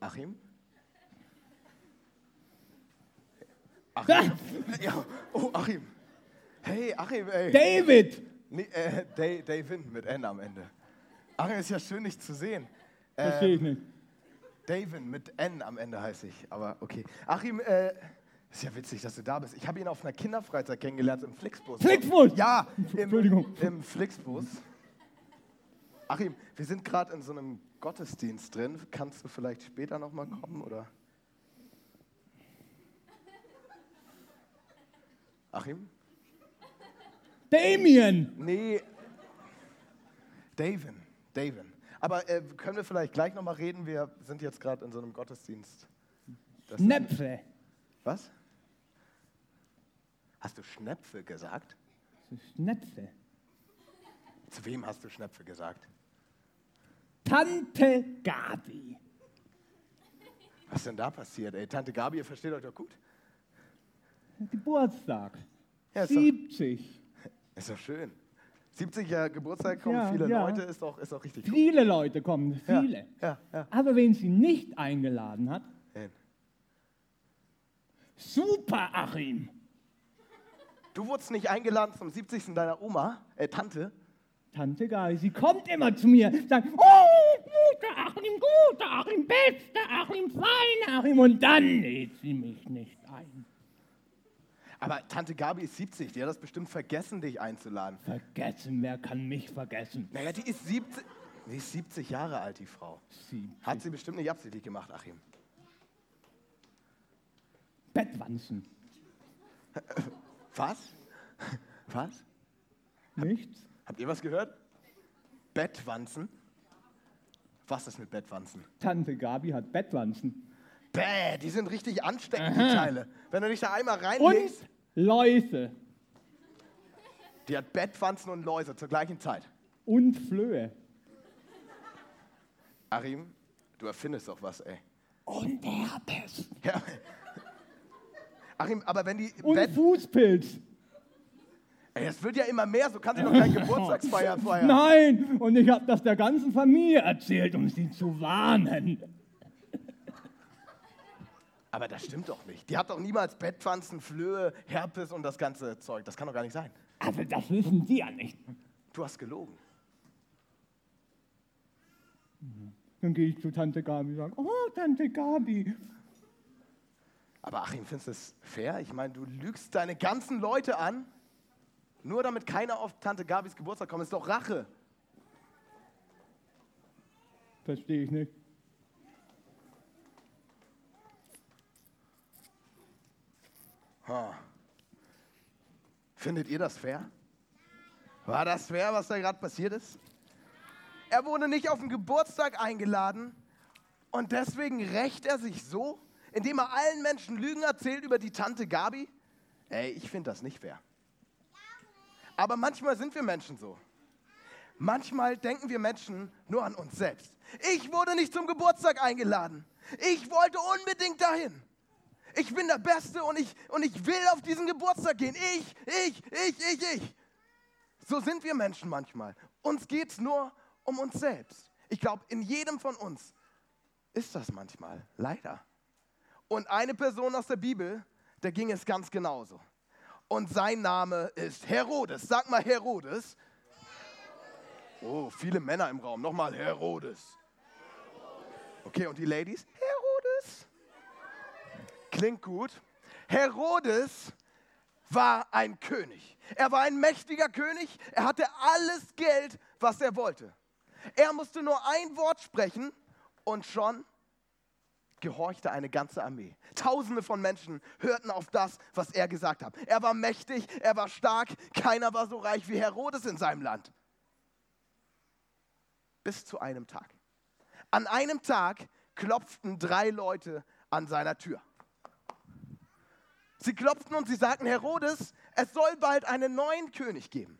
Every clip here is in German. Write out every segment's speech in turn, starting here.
Achim? Achim? ja. Oh, Achim. Hey, Achim, ey. David! Nee, äh, Da- David mit N am Ende. Achim, ist ja schön, dich zu sehen. Verstehe ich nicht. David mit N am Ende heiße ich, aber okay. Achim, äh, ist ja witzig, dass du da bist. Ich habe ihn auf einer Kinderfreizeit kennengelernt im Flixbus. Flixbus? Ja, im, Entschuldigung. im Flixbus. Achim, wir sind gerade in so einem Gottesdienst drin. Kannst du vielleicht später nochmal kommen, oder? Achim? Damien! Nee. David. David. Aber äh, können wir vielleicht gleich nochmal reden? Wir sind jetzt gerade in so einem Gottesdienst. Das Schnäpfe. Was? Hast du Schnäpfe gesagt? Schnäpfe. Zu wem hast du Schnäpfe gesagt? Tante Gabi. Was ist denn da passiert? Ey, Tante Gabi, ihr versteht euch doch gut. Geburtstag. Ja, ist doch, 70. ist doch schön. 70er Geburtstag kommen Ja, viele ja. Leute, ist doch, ist doch richtig cool. Viele Leute kommen, viele. Ja. Aber wen sie nicht eingeladen hat, Wen? Super Achim. Du wurdest nicht eingeladen zum 70. deiner Oma, äh, Tante. Tante Gabi, sie kommt immer zu mir, sagt, oh, Achim, guter Achim, bester Achim, feiner Achim. Und dann lädt sie mich nicht ein. Aber Tante Gabi ist 70, die hat das bestimmt vergessen, dich einzuladen. Vergessen, wer kann mich vergessen? Naja, die ist 70, die ist 70 Jahre alt, die Frau. Sie, Hat sie bestimmt nicht absichtlich gemacht, Achim. Bettwanzen. Was? Was? Nichts? Habt ihr was gehört? Bettwanzen? Was ist mit Bettwanzen? Tante Gabi hat Bettwanzen. Bäh, die sind richtig ansteckend, die Teile. Wenn du dich da einmal Und reinlegst, Läuse. die hat Bettwanzen und Läuse zur gleichen Zeit. Und Flöhe. Achim, du erfindest doch was, ey. Und Herpes. Ja. Achim, aber wenn die Und Bett... Fußpilz. Es wird ja immer mehr, so kannst du doch kein Geburtstagsfeier feiern. Nein, und ich habe das der ganzen Familie erzählt, um sie zu warnen. Aber das stimmt doch nicht. Die hat doch niemals Bettwanzen, Flöhe, Herpes und das ganze Zeug. Das kann doch gar nicht sein. Also das wissen Sie ja nicht. Du hast gelogen. Dann gehe ich zu Tante Gabi und sage, oh, Tante Gabi. Aber Achim, findest du das fair? Ich meine, du lügst deine ganzen Leute an, nur damit keiner auf Tante Gabis Geburtstag kommt. ist doch Rache. Verstehe ich nicht. Ha. Findet ihr das fair? War das fair, was da gerade passiert ist? Er wurde nicht auf den Geburtstag eingeladen und deswegen rächt er sich so, indem er allen Menschen Lügen erzählt über die Tante Gabi? Ey, ich finde das nicht fair. Aber manchmal sind wir Menschen so. Manchmal denken wir Menschen nur an uns selbst. Ich wurde nicht zum Geburtstag eingeladen. Ich wollte unbedingt dahin. Ich bin der Beste und ich, und ich will auf diesen Geburtstag gehen. Ich, ich, ich, ich, ich. So sind wir Menschen manchmal. Uns geht es nur um uns selbst. Ich glaube, in jedem von uns ist das manchmal, leider. Und eine Person aus der Bibel, der ging es ganz genauso. Und sein Name ist Herodes. Sag mal Herodes. Oh, viele Männer im Raum. Nochmal Herodes. Okay, und die Ladies? Herodes. Klingt gut. Herodes war ein König. Er war ein mächtiger König. Er hatte alles Geld, was er wollte. Er musste nur ein Wort sprechen und schon gehorchte eine ganze Armee. Tausende von Menschen hörten auf das, was er gesagt hat. Er war mächtig, er war stark. Keiner war so reich wie Herodes in seinem Land. Bis zu einem Tag. An einem Tag klopften drei Leute an seiner Tür. Sie klopften und sie sagten, Herodes, es soll bald einen neuen König geben.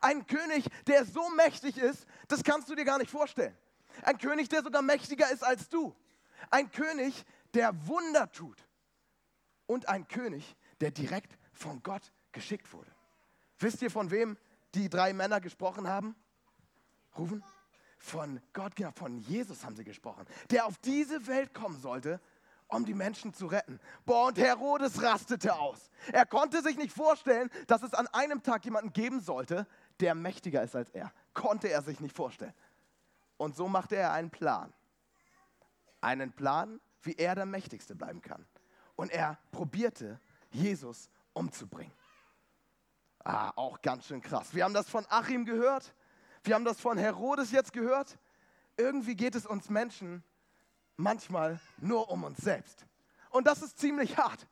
Ein König, der so mächtig ist, das kannst du dir gar nicht vorstellen. Ein König, der sogar mächtiger ist als du. Ein König, der Wunder tut. Und ein König, der direkt von Gott geschickt wurde. Wisst ihr, von wem die drei Männer gesprochen haben? Rufen? von Gott, ja, von Jesus haben sie gesprochen, der auf diese Welt kommen sollte, um die Menschen zu retten. Boah, und Herodes rastete aus. Er konnte sich nicht vorstellen, dass es an einem Tag jemanden geben sollte, der mächtiger ist als er. Konnte er sich nicht vorstellen. Und so machte er einen Plan. Einen Plan, wie er der Mächtigste bleiben kann. Und er probierte, Jesus umzubringen. Ah, auch ganz schön krass. Wir haben das von Achim gehört. Wir haben das von Herodes jetzt gehört. Irgendwie geht es uns Menschen manchmal nur um uns selbst. Und das ist ziemlich hart.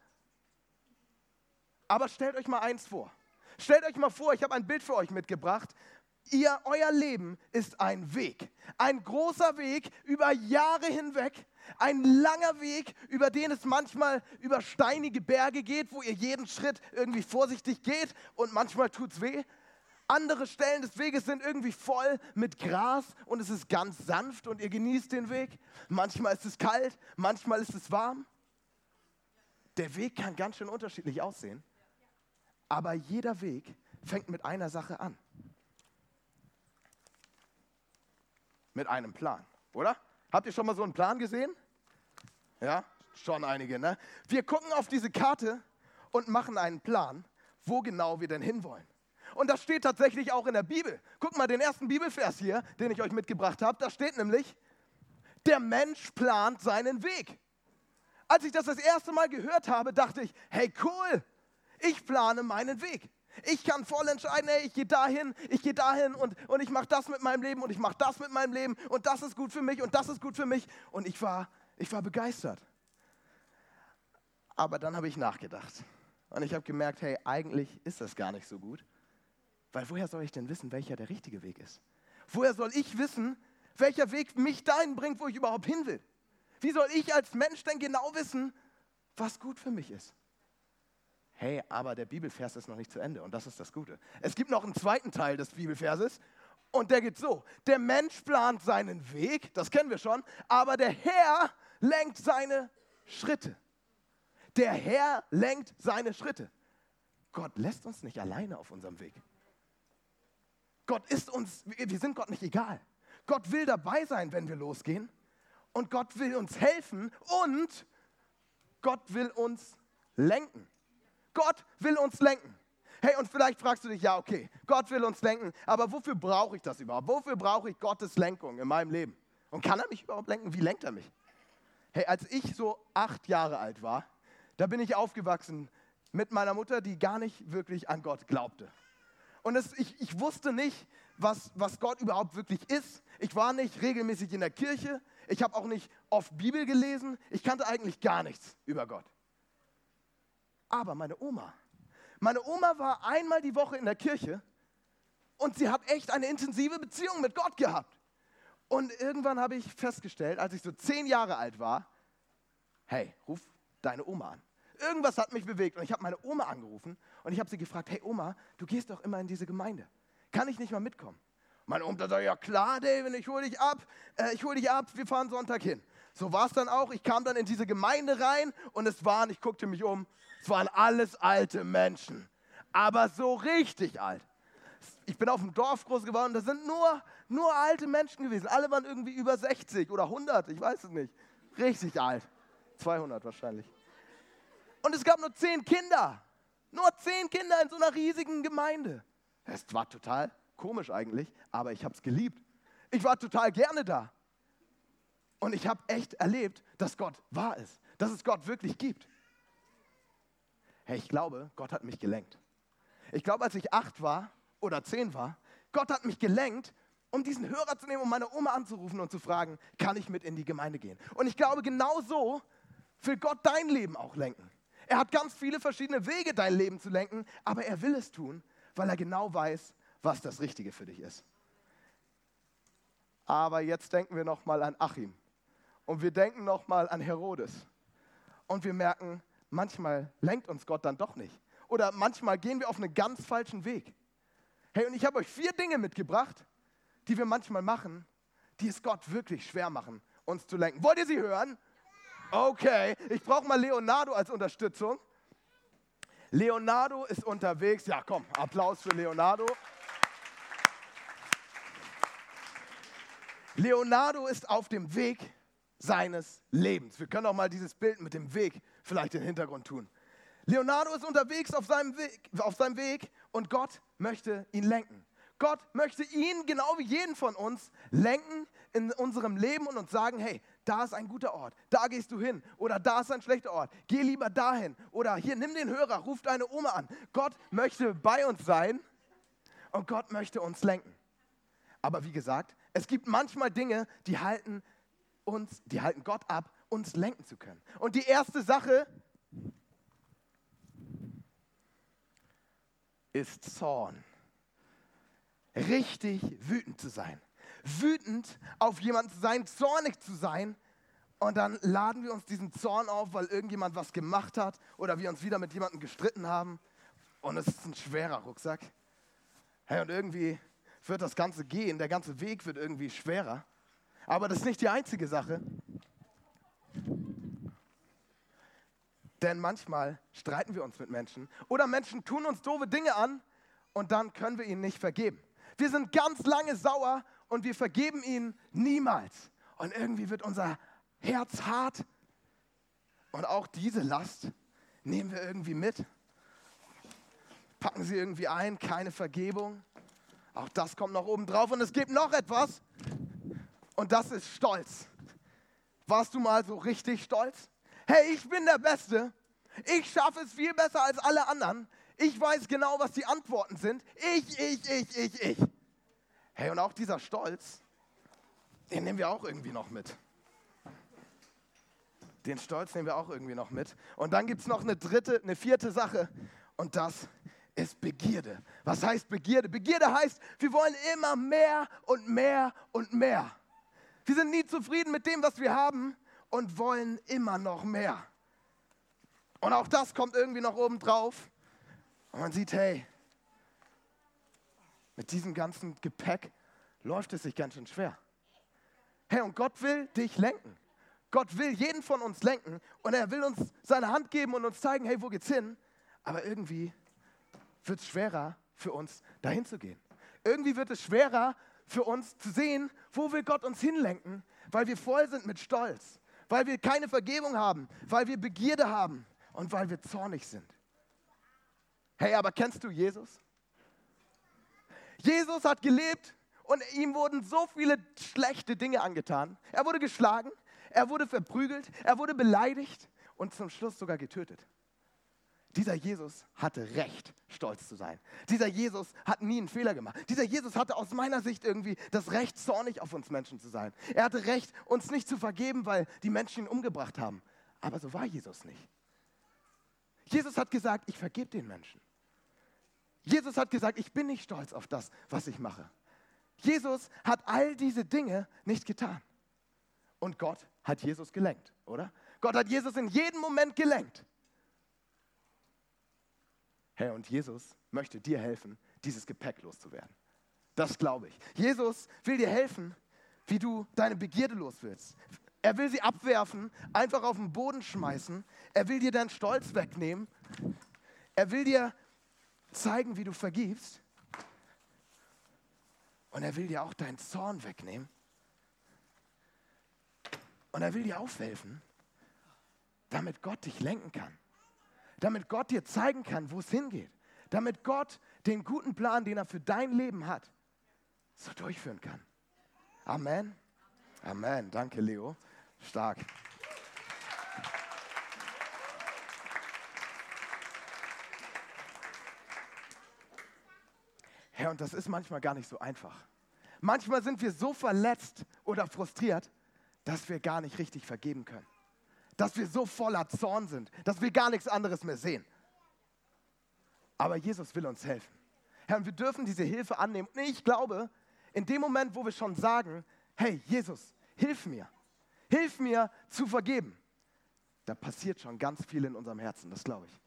Aber stellt euch mal eins vor. Stellt euch mal vor, ich habe ein Bild für euch mitgebracht. Ihr, euer Leben ist ein Weg. Ein großer Weg über Jahre hinweg. Ein langer Weg, über den es manchmal über steinige Berge geht, wo ihr jeden Schritt irgendwie vorsichtig geht und manchmal tut es weh. Andere Stellen des Weges sind irgendwie voll mit Gras und es ist ganz sanft und ihr genießt den Weg. Manchmal ist es kalt, manchmal ist es warm. Der Weg kann ganz schön unterschiedlich aussehen, aber jeder Weg fängt mit einer Sache an. Mit einem Plan, oder? Habt ihr schon mal so einen Plan gesehen? Ja, schon einige, ne? Wir gucken auf diese Karte und machen einen Plan, wo genau wir denn hinwollen. Und das steht tatsächlich auch in der Bibel. Guck mal den ersten Bibelvers hier, den ich euch mitgebracht habe. Da steht nämlich, der Mensch plant seinen Weg. Als ich das das erste Mal gehört habe, dachte ich, hey cool, ich plane meinen Weg. Ich kann voll entscheiden, hey, ich gehe dahin, ich gehe dahin und, und ich mache das mit meinem Leben und ich mache das mit meinem Leben und das ist gut für mich und das ist gut für mich. Und ich war, ich war begeistert. Aber dann habe ich nachgedacht und ich habe gemerkt, hey, eigentlich ist das gar nicht so gut. Weil woher soll ich denn wissen, welcher der richtige Weg ist? Woher soll ich wissen, welcher Weg mich dahin bringt, wo ich überhaupt hin will? Wie soll ich als Mensch denn genau wissen, was gut für mich ist? Hey, aber der Bibelvers ist noch nicht zu Ende und das ist das Gute. Es gibt noch einen zweiten Teil des Bibelverses und der geht so. Der Mensch plant seinen Weg, das kennen wir schon, aber der Herr lenkt seine Schritte. Der Herr lenkt seine Schritte. Gott lässt uns nicht alleine auf unserem Weg. Gott ist uns, wir sind Gott nicht egal. Gott will dabei sein, wenn wir losgehen. Und Gott will uns helfen und Gott will uns lenken. Gott will uns lenken. Hey, und vielleicht fragst du dich, ja, okay, Gott will uns lenken, aber wofür brauche ich das überhaupt? Wofür brauche ich Gottes Lenkung in meinem Leben? Und kann er mich überhaupt lenken? Wie lenkt er mich? Hey, als ich so acht Jahre alt war, da bin ich aufgewachsen mit meiner Mutter, die gar nicht wirklich an Gott glaubte. Und es, ich, ich wusste nicht, was, was Gott überhaupt wirklich ist. Ich war nicht regelmäßig in der Kirche. Ich habe auch nicht oft Bibel gelesen. Ich kannte eigentlich gar nichts über Gott. Aber meine Oma, meine Oma war einmal die Woche in der Kirche und sie hat echt eine intensive Beziehung mit Gott gehabt. Und irgendwann habe ich festgestellt, als ich so zehn Jahre alt war, hey, ruf deine Oma an. Irgendwas hat mich bewegt und ich habe meine Oma angerufen und ich habe sie gefragt, hey Oma, du gehst doch immer in diese Gemeinde. Kann ich nicht mal mitkommen? Meine Oma sagt, ja klar, David, ich hole dich ab, äh, ich hole dich ab, wir fahren Sonntag hin. So war es dann auch. Ich kam dann in diese Gemeinde rein und es waren, ich guckte mich um, es waren alles alte Menschen. Aber so richtig alt. Ich bin auf dem Dorf groß geworden, da sind nur, nur alte Menschen gewesen. Alle waren irgendwie über 60 oder 100, ich weiß es nicht. Richtig alt. 200 wahrscheinlich. Und es gab nur zehn Kinder. Nur zehn Kinder in so einer riesigen Gemeinde. Es war total komisch eigentlich, aber ich habe es geliebt. Ich war total gerne da. Und ich habe echt erlebt, dass Gott wahr ist, dass es Gott wirklich gibt. Hey, ich glaube, Gott hat mich gelenkt. Ich glaube, als ich acht war oder zehn war, Gott hat mich gelenkt, um diesen Hörer zu nehmen, um meine Oma anzurufen und zu fragen, kann ich mit in die Gemeinde gehen? Und ich glaube, genau so will Gott dein Leben auch lenken. Er hat ganz viele verschiedene Wege, dein Leben zu lenken, aber er will es tun, weil er genau weiß, was das Richtige für dich ist. Aber jetzt denken wir nochmal an Achim und wir denken nochmal an Herodes und wir merken, manchmal lenkt uns Gott dann doch nicht. Oder manchmal gehen wir auf einen ganz falschen Weg. Hey, und ich habe euch vier Dinge mitgebracht, die wir manchmal machen, die es Gott wirklich schwer machen, uns zu lenken. Wollt ihr sie hören? Okay, ich brauche mal Leonardo als Unterstützung. Leonardo ist unterwegs. Ja, komm, Applaus für Leonardo. Leonardo ist auf dem Weg seines Lebens. Wir können auch mal dieses Bild mit dem Weg vielleicht in den Hintergrund tun. Leonardo ist unterwegs auf seinem Weg, auf seinem Weg und Gott möchte ihn lenken. Gott möchte ihn, genau wie jeden von uns, lenken in unserem Leben und uns sagen, hey, da ist ein guter Ort, da gehst du hin oder da ist ein schlechter Ort, geh lieber dahin oder hier, nimm den Hörer, ruf deine Oma an. Gott möchte bei uns sein und Gott möchte uns lenken. Aber wie gesagt, es gibt manchmal Dinge, die halten uns, die halten Gott ab, uns lenken zu können. Und die erste Sache ist Zorn. Richtig wütend zu sein. Wütend auf jemanden zu sein, zornig zu sein. Und dann laden wir uns diesen Zorn auf, weil irgendjemand was gemacht hat oder wir uns wieder mit jemandem gestritten haben. Und es ist ein schwerer Rucksack. Hey, und irgendwie wird das Ganze gehen, der ganze Weg wird irgendwie schwerer. Aber das ist nicht die einzige Sache. Denn manchmal streiten wir uns mit Menschen oder Menschen tun uns doofe Dinge an und dann können wir ihnen nicht vergeben. Wir sind ganz lange sauer und wir vergeben ihnen niemals. Und irgendwie wird unser Herz hart. Und auch diese Last nehmen wir irgendwie mit. Packen sie irgendwie ein, keine Vergebung. Auch das kommt noch oben drauf. Und es gibt noch etwas. Und das ist Stolz. Warst du mal so richtig stolz? Hey, ich bin der Beste. Ich schaffe es viel besser als alle anderen. Ich weiß genau, was die Antworten sind. Ich, ich, ich, ich, ich. Hey, und auch dieser Stolz, den nehmen wir auch irgendwie noch mit. Den Stolz nehmen wir auch irgendwie noch mit. Und dann gibt es noch eine dritte, eine vierte Sache. Und das ist Begierde. Was heißt Begierde? Begierde heißt, wir wollen immer mehr und mehr und mehr. Wir sind nie zufrieden mit dem, was wir haben und wollen immer noch mehr. Und auch das kommt irgendwie noch oben drauf. Und man sieht, hey, mit diesem ganzen Gepäck läuft es sich ganz schön schwer. Hey, und Gott will dich lenken. Gott will jeden von uns lenken und er will uns seine Hand geben und uns zeigen, hey, wo geht's hin? Aber irgendwie wird es schwerer für uns, dahin zu gehen. Irgendwie wird es schwerer für uns zu sehen, wo will Gott uns hinlenken, weil wir voll sind mit Stolz, weil wir keine Vergebung haben, weil wir Begierde haben und weil wir zornig sind. Hey, aber kennst du Jesus? Jesus hat gelebt und ihm wurden so viele schlechte Dinge angetan. Er wurde geschlagen, er wurde verprügelt, er wurde beleidigt und zum Schluss sogar getötet. Dieser Jesus hatte Recht, stolz zu sein. Dieser Jesus hat nie einen Fehler gemacht. Dieser Jesus hatte aus meiner Sicht irgendwie das Recht, zornig auf uns Menschen zu sein. Er hatte Recht, uns nicht zu vergeben, weil die Menschen ihn umgebracht haben. Aber so war Jesus nicht. Jesus hat gesagt, ich vergebe den Menschen. Jesus hat gesagt, ich bin nicht stolz auf das, was ich mache. Jesus hat all diese Dinge nicht getan. Und Gott hat Jesus gelenkt, oder? Gott hat Jesus in jedem Moment gelenkt. Herr, und Jesus möchte dir helfen, dieses Gepäck loszuwerden. Das glaube ich. Jesus will dir helfen, wie du deine Begierde los. Er will sie abwerfen, einfach auf den Boden schmeißen. Er will dir deinen Stolz wegnehmen. Er will dir zeigen, wie du vergibst. Und er will dir auch deinen Zorn wegnehmen. Und er will dir aufhelfen, damit Gott dich lenken kann. Damit Gott dir zeigen kann, wo es hingeht. Damit Gott den guten Plan, den er für dein Leben hat, so durchführen kann. Amen. Amen. Danke, Leo. Stark. Herr, und das ist manchmal gar nicht so einfach. Manchmal sind wir so verletzt oder frustriert, dass wir gar nicht richtig vergeben können. Dass wir so voller Zorn sind, dass wir gar nichts anderes mehr sehen. Aber Jesus will uns helfen. Herr, und wir dürfen diese Hilfe annehmen. Und ich glaube, in dem Moment, wo wir schon sagen, hey Jesus, hilf mir, hilf mir zu vergeben, da passiert schon ganz viel in unserem Herzen, das glaube ich.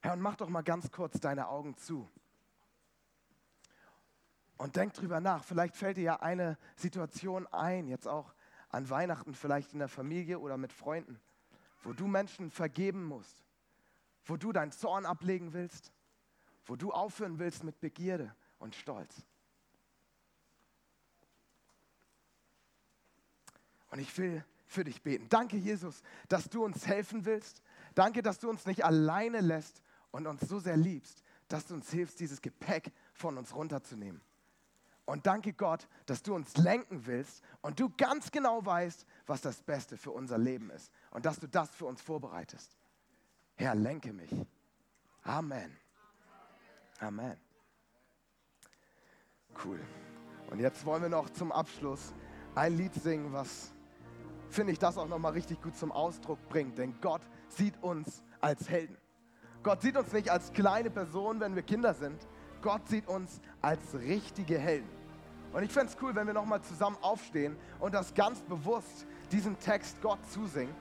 Herr, und mach doch mal ganz kurz deine Augen zu. Und denk drüber nach. Vielleicht fällt dir ja eine Situation ein, jetzt auch an Weihnachten, vielleicht in der Familie oder mit Freunden, wo du Menschen vergeben musst, wo du deinen Zorn ablegen willst, wo du aufhören willst mit Begierde und Stolz. Und ich will für dich beten. Danke, Jesus, dass du uns helfen willst. Danke, dass du uns nicht alleine lässt und uns so sehr liebst, dass du uns hilfst, dieses Gepäck von uns runterzunehmen. Und danke Gott, dass du uns lenken willst und du ganz genau weißt, was das Beste für unser Leben ist und dass du das für uns vorbereitest. Herr, lenke mich. Amen. Amen. Cool. Und jetzt wollen wir noch zum Abschluss ein Lied singen, was, finde ich, das auch nochmal richtig gut zum Ausdruck bringt. Denn Gott sieht uns als Helden. Gott sieht uns nicht als kleine Person, wenn wir Kinder sind. Gott sieht uns als richtige Helden. Und ich fände es cool, wenn wir nochmal zusammen aufstehen und das ganz bewusst diesen Text Gott zusingen.